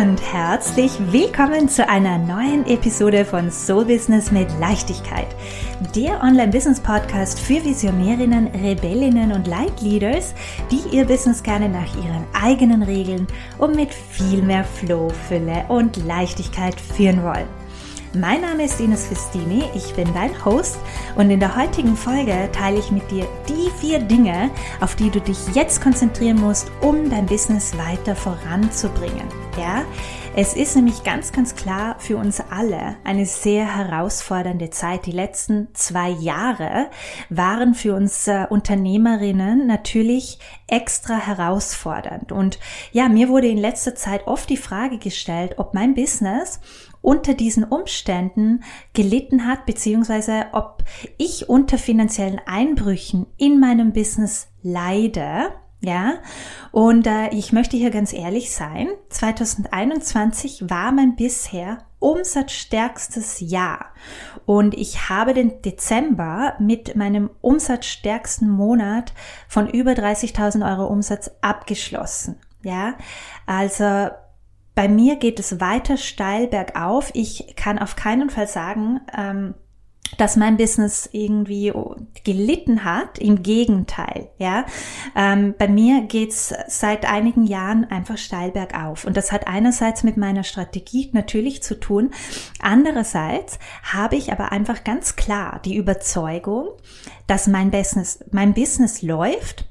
und herzlich willkommen zu einer neuen Episode von Soul Business mit Leichtigkeit. Der Online-Business-Podcast für Visionärinnen, Rebellinnen und Leitleaders, die ihr Business gerne nach ihren eigenen Regeln und mit viel mehr Flow, Fülle und Leichtigkeit führen wollen. Mein Name ist Ines Festini, ich bin dein Host und in der heutigen Folge teile ich mit dir die vier Dinge, auf die du dich jetzt konzentrieren musst, um dein Business weiter voranzubringen. Ja, es ist nämlich ganz, ganz klar für uns alle eine sehr herausfordernde Zeit. Die letzten zwei Jahre waren für uns Unternehmerinnen natürlich extra herausfordernd. Und ja, mir wurde in letzter Zeit oft die Frage gestellt, ob mein Business unter diesen Umständen gelitten hat, beziehungsweise ob ich unter finanziellen Einbrüchen in meinem Business leide. Ja, und äh, ich möchte hier ganz ehrlich sein. 2021 war mein bisher umsatzstärkstes Jahr. Und ich habe den Dezember mit meinem umsatzstärksten Monat von über 30.000 Euro Umsatz abgeschlossen. Ja, also bei mir geht es weiter steil bergauf. Ich kann auf keinen Fall sagen, ähm, dass mein Business irgendwie gelitten hat. Im Gegenteil, ja. Ähm, bei mir geht's seit einigen Jahren einfach steil bergauf. Und das hat einerseits mit meiner Strategie natürlich zu tun. Andererseits habe ich aber einfach ganz klar die Überzeugung, dass mein Business, mein Business läuft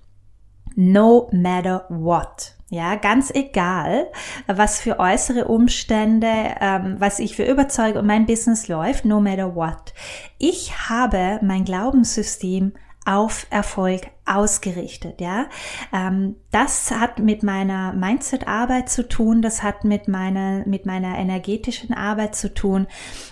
no matter what. Ja, ganz egal, was für äußere Umstände, ähm, was ich für überzeuge und mein Business läuft, no matter what. Ich habe mein Glaubenssystem auf Erfolg ausgerichtet, ja. Ähm, das hat mit meiner Mindset-Arbeit zu tun, das hat mit meiner, mit meiner energetischen Arbeit zu tun.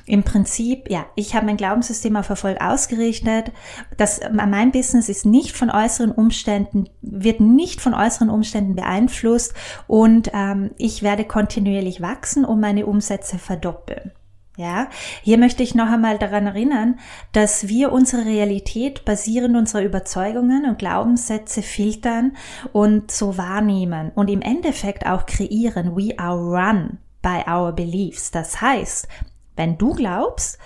Im Prinzip, ja, ich habe mein Glaubenssystem auf Erfolg ausgerichtet. Das, mein Business ist nicht von äußeren Umständen, wird nicht von äußeren Umständen beeinflusst und ähm, ich werde kontinuierlich wachsen und meine Umsätze verdoppeln. Ja, hier möchte ich noch einmal daran erinnern, dass wir unsere Realität basierend unserer Überzeugungen und Glaubenssätze filtern und so wahrnehmen und im Endeffekt auch kreieren. We are run by our beliefs. Das heißt, wenn du glaubst,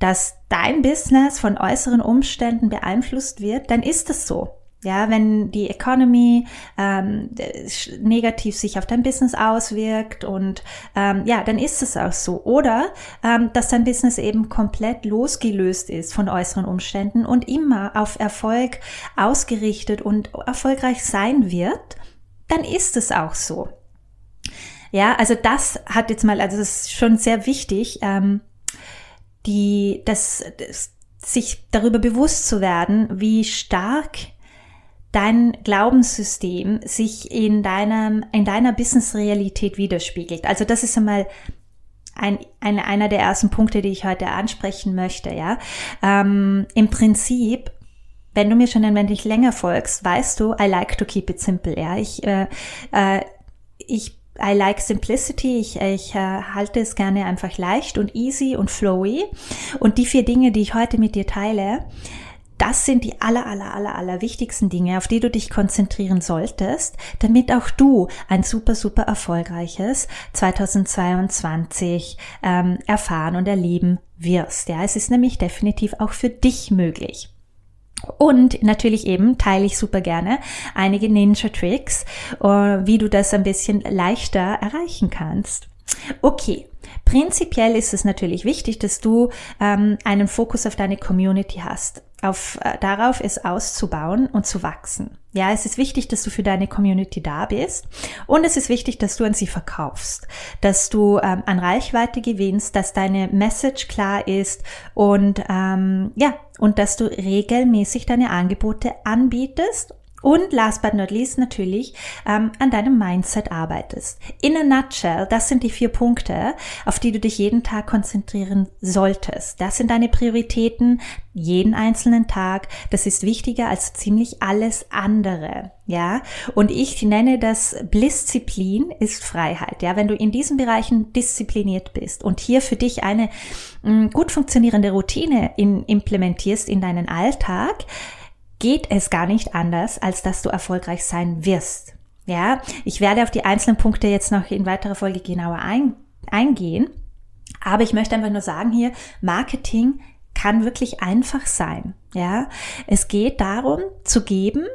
dass dein Business von äußeren Umständen beeinflusst wird, dann ist es so. Ja, wenn die Economy ähm, negativ sich auf dein Business auswirkt und ähm, ja, dann ist es auch so. Oder ähm, dass dein Business eben komplett losgelöst ist von äußeren Umständen und immer auf Erfolg ausgerichtet und erfolgreich sein wird, dann ist es auch so. Ja, also das hat jetzt mal, also das ist schon sehr wichtig, ähm, die, das, das sich darüber bewusst zu werden, wie stark dein Glaubenssystem sich in deinem, in deiner Business-Realität widerspiegelt. Also das ist einmal ein, ein, einer der ersten Punkte, die ich heute ansprechen möchte, ja. Ähm, Im Prinzip, wenn du mir schon ein wenig länger folgst, weißt du, I like to keep it simple, ja. Ich, äh, äh, ich I like simplicity. Ich, ich äh, halte es gerne einfach leicht und easy und flowy. Und die vier Dinge, die ich heute mit dir teile, das sind die aller, aller, aller, aller wichtigsten Dinge, auf die du dich konzentrieren solltest, damit auch du ein super, super erfolgreiches 2022 ähm, erfahren und erleben wirst. Ja, es ist nämlich definitiv auch für dich möglich. Und natürlich eben teile ich super gerne einige Ninja-Tricks, äh, wie du das ein bisschen leichter erreichen kannst. Okay, prinzipiell ist es natürlich wichtig, dass du ähm, einen Fokus auf deine Community hast auf, äh, darauf es auszubauen und zu wachsen. Ja, es ist wichtig, dass du für deine Community da bist und es ist wichtig, dass du an sie verkaufst, dass du ähm, an Reichweite gewinnst, dass deine Message klar ist und ähm, ja, und dass du regelmäßig deine Angebote anbietest und last but not least natürlich ähm, an deinem Mindset arbeitest. In a nutshell, das sind die vier Punkte, auf die du dich jeden Tag konzentrieren solltest. Das sind deine Prioritäten jeden einzelnen Tag. Das ist wichtiger als ziemlich alles andere. Ja, und ich nenne das Blissziplin ist Freiheit. Ja, wenn du in diesen Bereichen diszipliniert bist und hier für dich eine mh, mm, gut funktionierende Routine in, implementierst in deinen Alltag, geht es gar nicht anders, als dass du erfolgreich sein wirst. Ja, ich werde auf die einzelnen Punkte jetzt noch in weiterer Folge genauer ein, eingehen. Aber ich möchte einfach nur sagen hier, Marketing kann wirklich einfach sein. Ja, es geht darum zu geben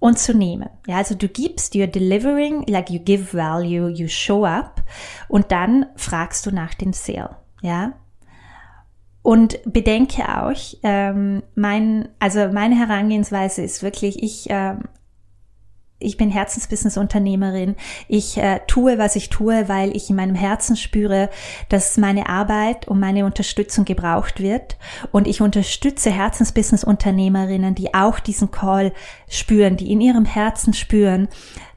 und zu nehmen. Ja, also du gibst, you're delivering, like you give value, you show up und dann fragst du nach dem Sale. Ja, und bedenke auch, ähm, mein, also meine Herangehensweise ist wirklich, ich ähm, ich bin Herzensbusiness-Unternehmerin. Ich äh, tue, was ich tue, weil ich in meinem Herzen spüre, dass meine Arbeit und meine Unterstützung gebraucht wird. Und ich unterstütze Herzensbusiness-Unternehmerinnen, die auch diesen Call spüren, die in ihrem Herzen spüren,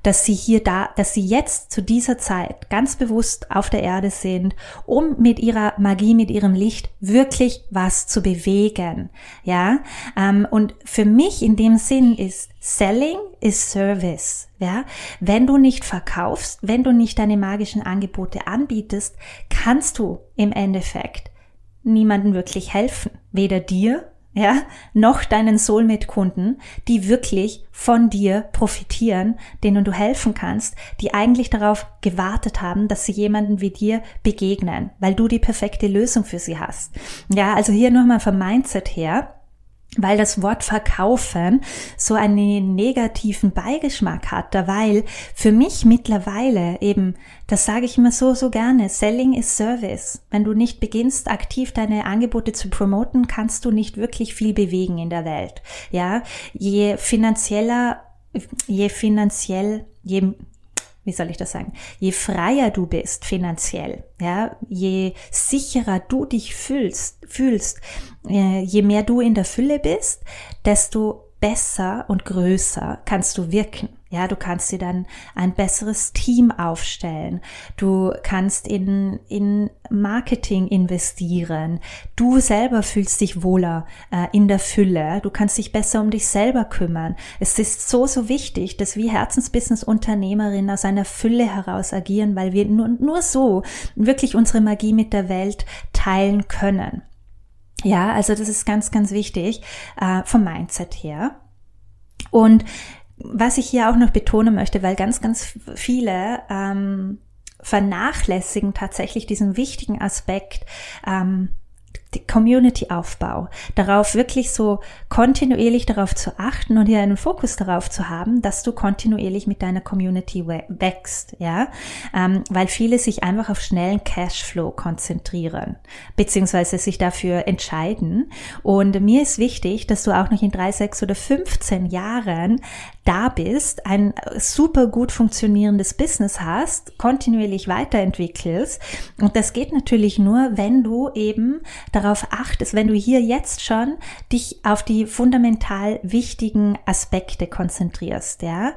dass sie hier da, dass sie jetzt zu dieser Zeit ganz bewusst auf der Erde sind, um mit ihrer Magie, mit ihrem Licht wirklich was zu bewegen. Ja, ähm, und für mich in dem Sinn ist Selling is Service. Ja, wenn du nicht verkaufst, wenn du nicht deine magischen Angebote anbietest, kannst du im Endeffekt niemanden wirklich helfen. Weder dir ja, noch deinen Soulmate-Kunden, die wirklich von dir profitieren, denen du helfen kannst, die eigentlich darauf gewartet haben, dass sie jemanden wie dir begegnen, weil du die perfekte Lösung für sie hast. Ja, also hier nochmal vom Mindset her weil das Wort verkaufen so einen negativen Beigeschmack hat, weil für mich mittlerweile eben, das sage ich immer so, so gerne, Selling is Service. Wenn du nicht beginnst, aktiv deine Angebote zu promoten, kannst du nicht wirklich viel bewegen in der Welt. Ja, je finanzieller, je finanziell, je wie soll ich das sagen? Je freier du bist finanziell, ja, je sicherer du dich fühlst, fühlst, äh, je mehr du in der Fülle bist, desto besser und größer kannst du wirken. Ja, du kannst dir dann ein besseres Team aufstellen. Du kannst in, in Marketing investieren. Du selber fühlst dich wohler äh, in der Fülle. Du kannst dich besser um dich selber kümmern. Es ist so, so wichtig, dass wir Herzensbusiness-Unternehmerinnen aus einer Fülle heraus agieren, weil wir nur, nur so wirklich unsere Magie mit der Welt teilen können. Ja, also das ist ganz, ganz wichtig äh, vom Mindset her. Und was ich hier auch noch betonen möchte, weil ganz, ganz viele ähm, vernachlässigen tatsächlich diesen wichtigen Aspekt, ähm, Community-Aufbau, darauf wirklich so kontinuierlich darauf zu achten und hier einen Fokus darauf zu haben, dass du kontinuierlich mit deiner Community wächst, ja, ähm, weil viele sich einfach auf schnellen Cashflow konzentrieren, beziehungsweise sich dafür entscheiden. Und mir ist wichtig, dass du auch noch in drei, sechs oder 15 Jahren da bist, ein super gut funktionierendes Business hast, kontinuierlich weiterentwickelst. Und das geht natürlich nur, wenn du eben darauf achtest, wenn du hier jetzt schon dich auf die fundamental wichtigen Aspekte konzentrierst, ja.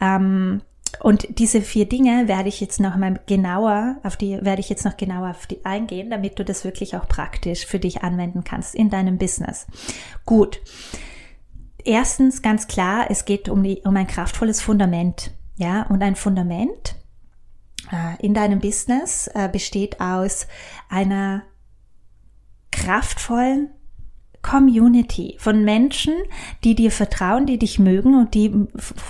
Ähm, und diese vier Dinge werde ich jetzt noch mal genauer auf die werde ich jetzt noch genauer auf die eingehen, damit du das wirklich auch praktisch für dich anwenden kannst in deinem Business. Gut. Erstens ganz klar, es geht um die um ein kraftvolles Fundament, ja, und ein Fundament äh, in deinem Business äh, besteht aus einer kraftvollen Community von Menschen, die dir vertrauen, die dich mögen und die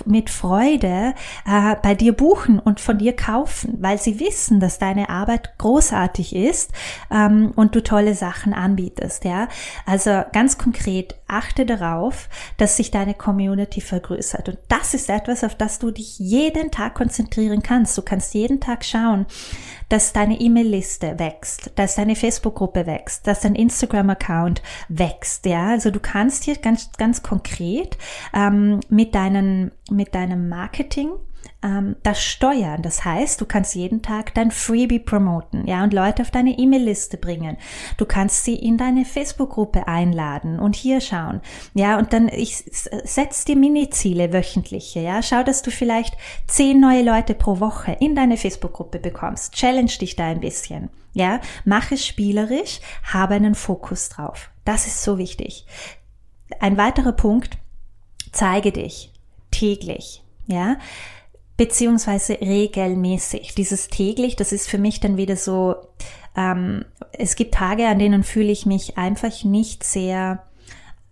mit Freude äh, bei dir buchen und von dir kaufen, weil sie wissen, dass deine Arbeit großartig ist ähm, und du tolle Sachen anbietest. Ja, also ganz konkret achte darauf, dass sich deine Community vergrößert und das ist etwas, auf das du dich jeden Tag konzentrieren kannst. Du kannst jeden Tag schauen, dass deine E-Mail-Liste wächst, dass deine Facebook-Gruppe wächst, dass dein Instagram-Account wächst. Ja, also du kannst hier ganz, ganz konkret ähm, mit deinen, mit deinem Marketing ähm, das steuern. Das heißt, du kannst jeden Tag dein Freebie promoten, ja, und Leute auf deine E-Mail-Liste bringen. Du kannst sie in deine Facebook-Gruppe einladen und hier schauen, ja, und dann ich setz dir Mini-Ziele wöchentliche, ja, schau, dass du vielleicht zehn neue Leute pro Woche in deine Facebook-Gruppe bekommst. Challenge dich da ein bisschen, ja, mach es spielerisch, habe einen Fokus drauf. Das ist so wichtig. Ein weiterer Punkt, zeige dich täglich, ja beziehungsweise regelmäßig. Dieses täglich, das ist für mich dann wieder so, ähm, es gibt Tage, an denen fühle ich mich einfach nicht sehr,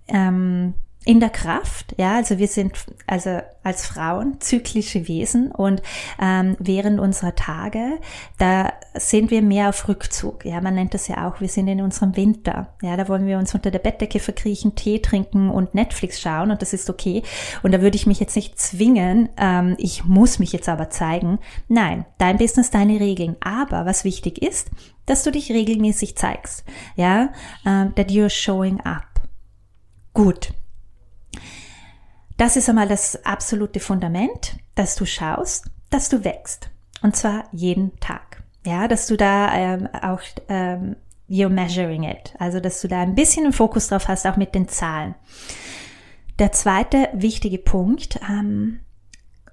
ähm, in der Kraft, ja, also wir sind also als Frauen zyklische Wesen und ähm, während unserer Tage, da sind wir mehr auf Rückzug, ja, man nennt das ja auch, wir sind in unserem Winter, ja, da wollen wir uns unter der Bettdecke verkriechen, Tee trinken und Netflix schauen und das ist okay und da würde ich mich jetzt nicht zwingen, ähm, ich muss mich jetzt aber zeigen, nein, dein Business, deine Regeln, aber was wichtig ist, dass du dich regelmäßig zeigst, ja, ähm, that you're showing up. Gut. Das ist einmal das absolute Fundament, dass du schaust, dass du wächst. Und zwar jeden Tag. Ja, dass du da ähm, auch ähm, you're measuring it. Also, dass du da ein bisschen einen Fokus drauf hast, auch mit den Zahlen. Der zweite wichtige Punkt, ähm,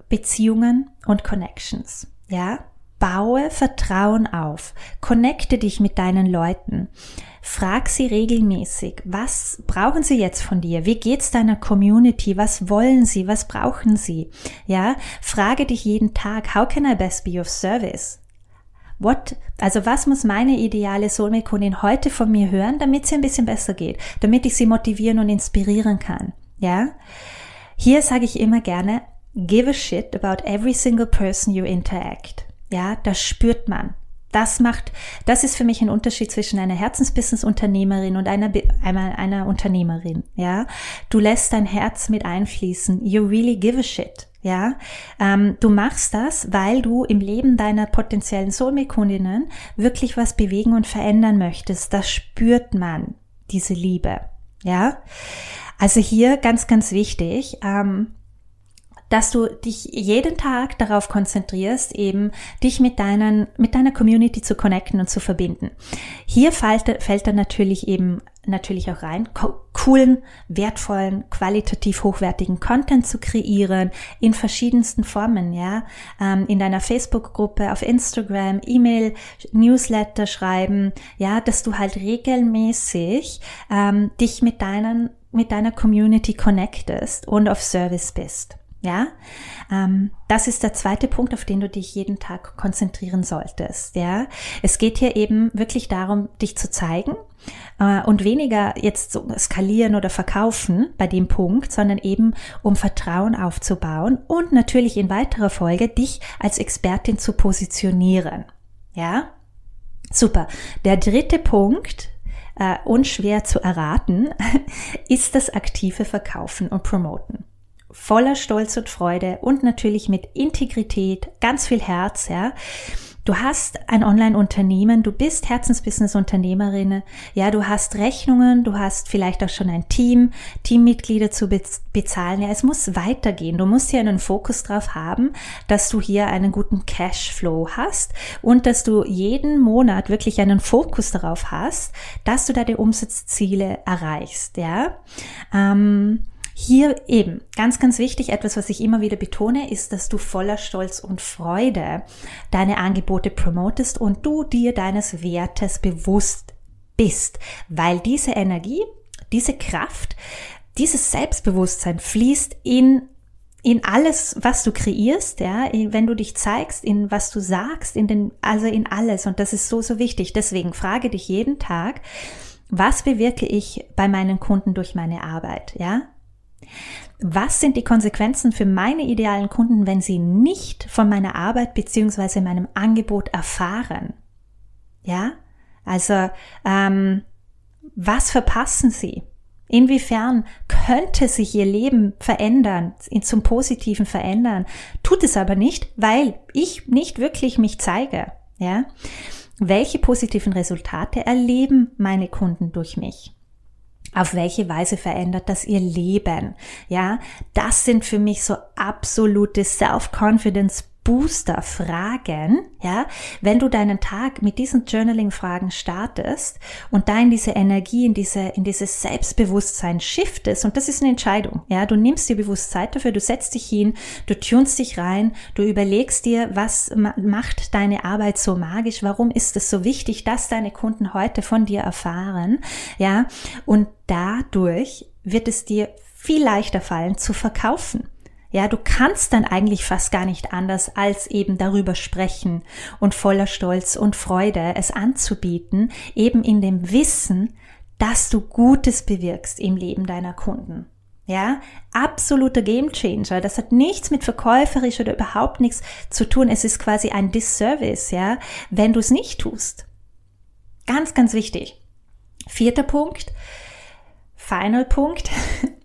Beziehungen und Connections. Ja, baue Vertrauen auf. Connecte dich mit deinen Leuten. Frag sie regelmäßig, was brauchen sie jetzt von dir? Wie geht's deiner Community? Was wollen sie? Was brauchen sie? Ja, frage dich jeden Tag, how can I best be of service? What, also was muss meine ideale Soulmate-Kundin heute von mir hören, damit sie ein bisschen besser geht, damit ich sie motivieren und inspirieren kann? Ja? Hier sage ich immer gerne, give a shit about every single person you interact. Ja, das spürt man. Das macht, das ist für mich ein Unterschied zwischen einer Herzensbusiness-Unternehmerin und einer, einer, einer Unternehmerin. Ja, du lässt dein Herz mit einfließen. You really give a shit. Ja, ähm, du machst das, weil du im Leben deiner potenziellen Soulmate-Kundinnen wirklich was bewegen und verändern möchtest. Das spürt man, diese Liebe. Ja, also hier ganz, ganz wichtig. Ähm, dass du dich jeden Tag darauf konzentrierst, eben dich mit deinen, mit deiner Community zu connecten und zu verbinden. Hier fällt, fällt dann natürlich eben natürlich auch rein, coolen, wertvollen, qualitativ hochwertigen Content zu kreieren in verschiedensten Formen, ja, ähm, in deiner Facebook-Gruppe, auf Instagram, E-Mail, Newsletter schreiben, ja, dass du halt regelmäßig ähm, dich mit deinen mit deiner Community connectest und auf Service bist. Ja, ähm, das ist der zweite Punkt, auf den du dich jeden Tag konzentrieren solltest. Ja, es geht hier eben wirklich darum, dich zu zeigen äh, und weniger jetzt so skalieren oder verkaufen bei dem Punkt, sondern eben um Vertrauen aufzubauen und natürlich in weiterer Folge dich als Expertin zu positionieren. Ja, super. Der dritte Punkt äh, unschwer zu erraten, ist das aktive Verkaufen und Promoten voller Stolz und Freude und natürlich mit Integrität, ganz viel Herz, ja. Du hast ein Online-Unternehmen, du bist Herzensbusiness-Unternehmerin, ja, du hast Rechnungen, du hast vielleicht auch schon ein Team, Teammitglieder zu bezahlen. Ja, es muss weitergehen. Du musst hier einen Fokus drauf haben, dass du hier einen guten Cashflow hast und dass du jeden Monat wirklich einen Fokus darauf hast, dass du deine Umsatzziele erreichst, ja. Ähm, hier eben ganz, ganz wichtig, etwas, was ich immer wieder betone, ist, dass du voller Stolz und Freude deine Angebote promotest und du dir deines Wertes bewusst bist, weil diese Energie, diese Kraft, dieses Selbstbewusstsein fließt in in alles, was du kreierst, ja, wenn du dich zeigst, in was du sagst, in den, also in alles. Und das ist so, so wichtig. Deswegen frage dich jeden Tag, was bewirke ich bei meinen Kunden durch meine Arbeit, ja? Was sind die Konsequenzen für meine idealen Kunden, wenn sie nicht von meiner Arbeit beziehungsweise meinem Angebot erfahren? Ja, also ähm, was verpassen sie? Inwiefern könnte sich ihr Leben verändern, zum Positiven verändern? Tut es aber nicht, weil ich nicht wirklich mich zeige. Ja, welche positiven Resultate erleben meine Kunden durch mich? Auf welche Weise verändert das ihr Leben? Ja, das sind für mich so absolute Self-Confidence Booster Fragen, ja, wenn du deinen Tag mit diesen Journaling Fragen startest und da in diese Energie, in diese, in dieses Selbstbewusstsein shiftest und das ist eine Entscheidung, ja, du nimmst dir bewusst Zeit dafür, du setzt dich hin, du tunst dich rein, du überlegst dir, was macht deine Arbeit so magisch, warum ist es so wichtig, dass deine Kunden heute von dir erfahren, ja, und dadurch wird es dir viel leichter fallen zu verkaufen. Ja, du kannst dann eigentlich fast gar nicht anders, als eben darüber sprechen und voller Stolz und Freude es anzubieten, eben in dem Wissen, dass du Gutes bewirkst im Leben deiner Kunden. Ja, absoluter Gamechanger. Das hat nichts mit verkäuferisch oder überhaupt nichts zu tun. Es ist quasi ein Disservice, ja, wenn du es nicht tust. Ganz, ganz wichtig. Vierter Punkt. Final Punkt.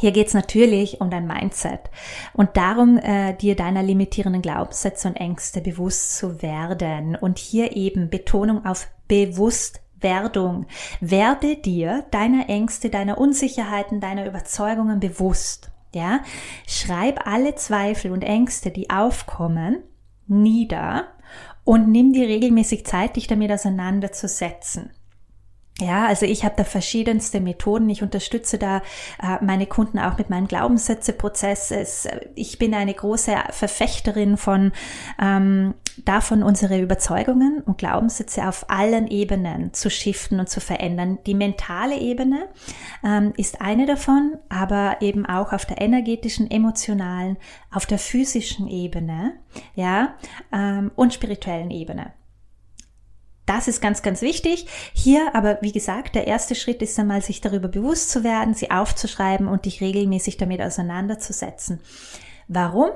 Hier geht's natürlich um dein Mindset und darum, äh, dir deiner limitierenden Glaubenssätze und Ängste bewusst zu werden. Und hier eben Betonung auf Bewusstwerdung. Werde dir deiner Ängste, deiner Unsicherheiten, deiner Überzeugungen bewusst. Ja, schreib alle Zweifel und Ängste, die aufkommen, nieder und nimm dir regelmäßig Zeit, dich damit auseinanderzusetzen. Ja, also ich habe da verschiedenste Methoden. Ich unterstütze da äh, meine Kunden auch mit meinem Glaubenssätzeprozess. Es, ich bin eine große Verfechterin von ähm, davon, unsere Überzeugungen und Glaubenssätze auf allen Ebenen zu shiften und zu verändern. Die mentale Ebene ähm, ist eine davon, aber eben auch auf der energetischen, emotionalen, auf der physischen Ebene, ja, ähm, und spirituellen Ebene. Das ist ganz, ganz wichtig. Hier aber, wie gesagt, der erste Schritt ist einmal, sich darüber bewusst zu werden, sie aufzuschreiben und dich regelmäßig damit auseinanderzusetzen. Warum?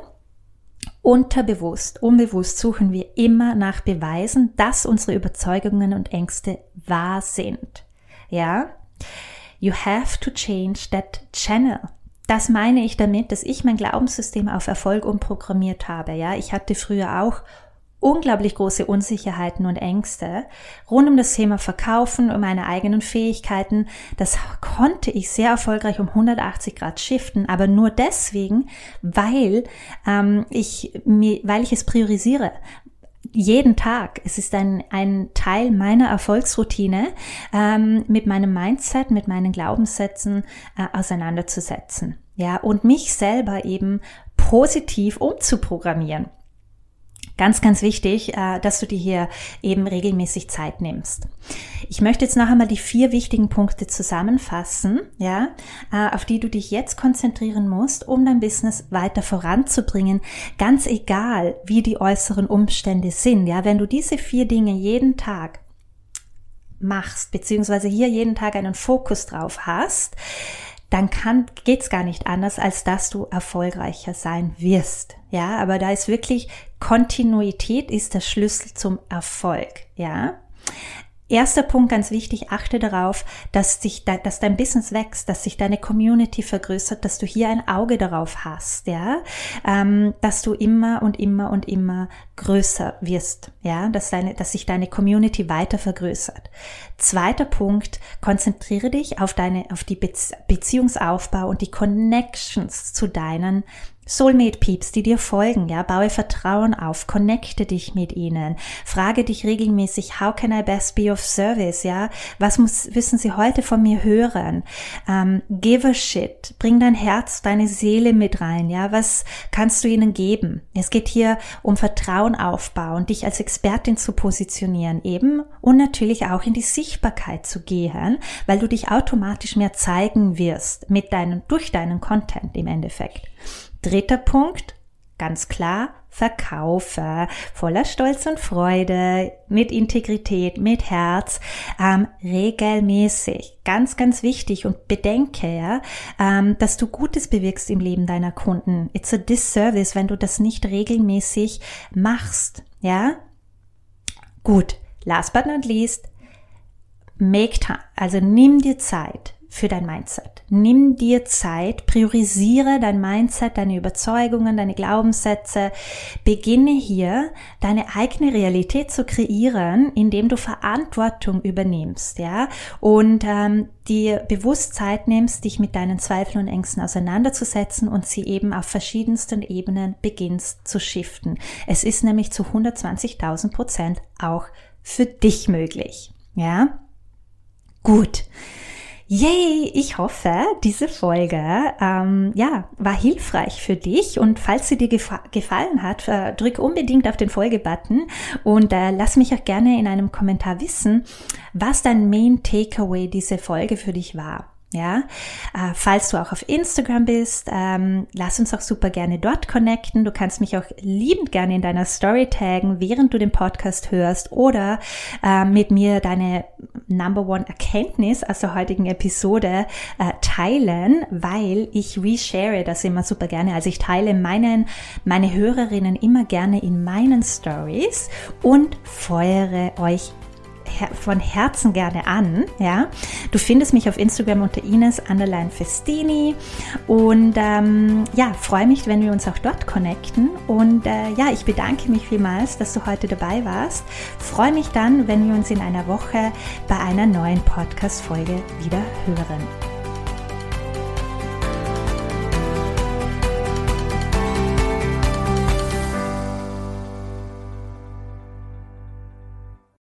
Unterbewusst, unbewusst suchen wir immer nach Beweisen, dass unsere Überzeugungen und Ängste wahr sind. Ja? You have to change that channel. Das meine ich damit, dass ich mein Glaubenssystem auf Erfolg umprogrammiert habe. Ja, ich hatte früher auch unglaublich große Unsicherheiten und Ängste rund um das Thema Verkaufen, um meine eigenen Fähigkeiten. Das konnte ich sehr erfolgreich um 180 Grad shiften, aber nur deswegen, weil ähm, ich weil ich es priorisiere, jeden Tag. Es ist ein, ein Teil meiner Erfolgsroutine, ähm, mit meinem Mindset, mit meinen Glaubenssätzen äh, auseinanderzusetzen. Ja, und mich selber eben positiv umzuprogrammieren. Ganz, ganz wichtig, äh, dass du dir hier eben regelmäßig Zeit nimmst. Ich möchte jetzt noch einmal die vier wichtigen Punkte zusammenfassen, ja, äh, auf die du dich jetzt konzentrieren musst, um dein Business weiter voranzubringen. Ganz egal, wie die äußeren Umstände sind, ja, wenn du diese vier Dinge jeden Tag machst, beziehungsweise hier jeden Tag einen Fokus drauf hast, dann kann, geht's gar nicht anders, als dass du erfolgreicher sein wirst. Ja, aber da ist wirklich Kontinuität ist der Schlüssel zum Erfolg. Ja. Erster Punkt, ganz wichtig, achte darauf, dass, dich, dass dein Business wächst, dass sich deine Community vergrößert, dass du hier ein Auge darauf hast, ja, ähm, dass du immer und immer und immer größer wirst, ja, dass, deine, dass sich deine Community weiter vergrößert. Zweiter Punkt, konzentriere dich auf deine, auf die Beziehungsaufbau und die Connections zu deinen Soulmate Peeps, die dir folgen, ja, baue Vertrauen auf, connecte dich mit ihnen, frage dich regelmäßig, how can I best be of service, ja, was muss, müssen sie heute von mir hören, ähm, give a shit, bring dein Herz, deine Seele mit rein, ja, was kannst du ihnen geben? Es geht hier um Vertrauen aufbauen, dich als Expertin zu positionieren eben und natürlich auch in die Sichtbarkeit zu gehen, weil du dich automatisch mehr zeigen wirst mit deinen, durch deinen Content im Endeffekt. Dritter Punkt, ganz klar, verkaufe, voller Stolz und Freude, mit Integrität, mit Herz, ähm, regelmäßig. Ganz, ganz wichtig und bedenke, ja, ähm, dass du Gutes bewirkst im Leben deiner Kunden. It's a disservice, wenn du das nicht regelmäßig machst, ja. Gut, last but not least, make time, also nimm dir Zeit für dein Mindset. Nimm dir Zeit, priorisiere dein Mindset, deine Überzeugungen, deine Glaubenssätze. Beginne hier deine eigene Realität zu kreieren, indem du Verantwortung übernimmst, ja, und ähm, dir bewusst Zeit nimmst, dich mit deinen Zweifeln und Ängsten auseinanderzusetzen und sie eben auf verschiedensten Ebenen beginnst zu shiften. Es ist nämlich zu 120.000 Prozent auch für dich möglich, ja. Gut. Yay! Ich hoffe, diese Folge ähm, ja, war hilfreich für dich und falls sie dir gefa gefallen hat, äh, drück unbedingt auf den Folge-Button und äh, lass mich auch gerne in einem Kommentar wissen, was dein Main Takeaway diese Folge für dich war. Ja, äh, falls du auch auf Instagram bist, ähm, lass uns auch super gerne dort connecten. Du kannst mich auch liebend gerne in deiner Story taggen, während du den Podcast hörst oder äh, mit mir deine Number One Erkenntnis aus der heutigen Episode äh, teilen, weil ich reshare das immer super gerne. Also ich teile meinen, meine Hörerinnen immer gerne in meinen Stories und feuere euch von Herzen gerne an. Ja, du findest mich auf Instagram unter Ines Underline Festini und ähm, ja, freue mich, wenn wir uns auch dort connecten. Und äh, ja, ich bedanke mich vielmals, dass du heute dabei warst. Freue mich dann, wenn wir uns in einer Woche bei einer neuen Podcast-Folge wieder hören.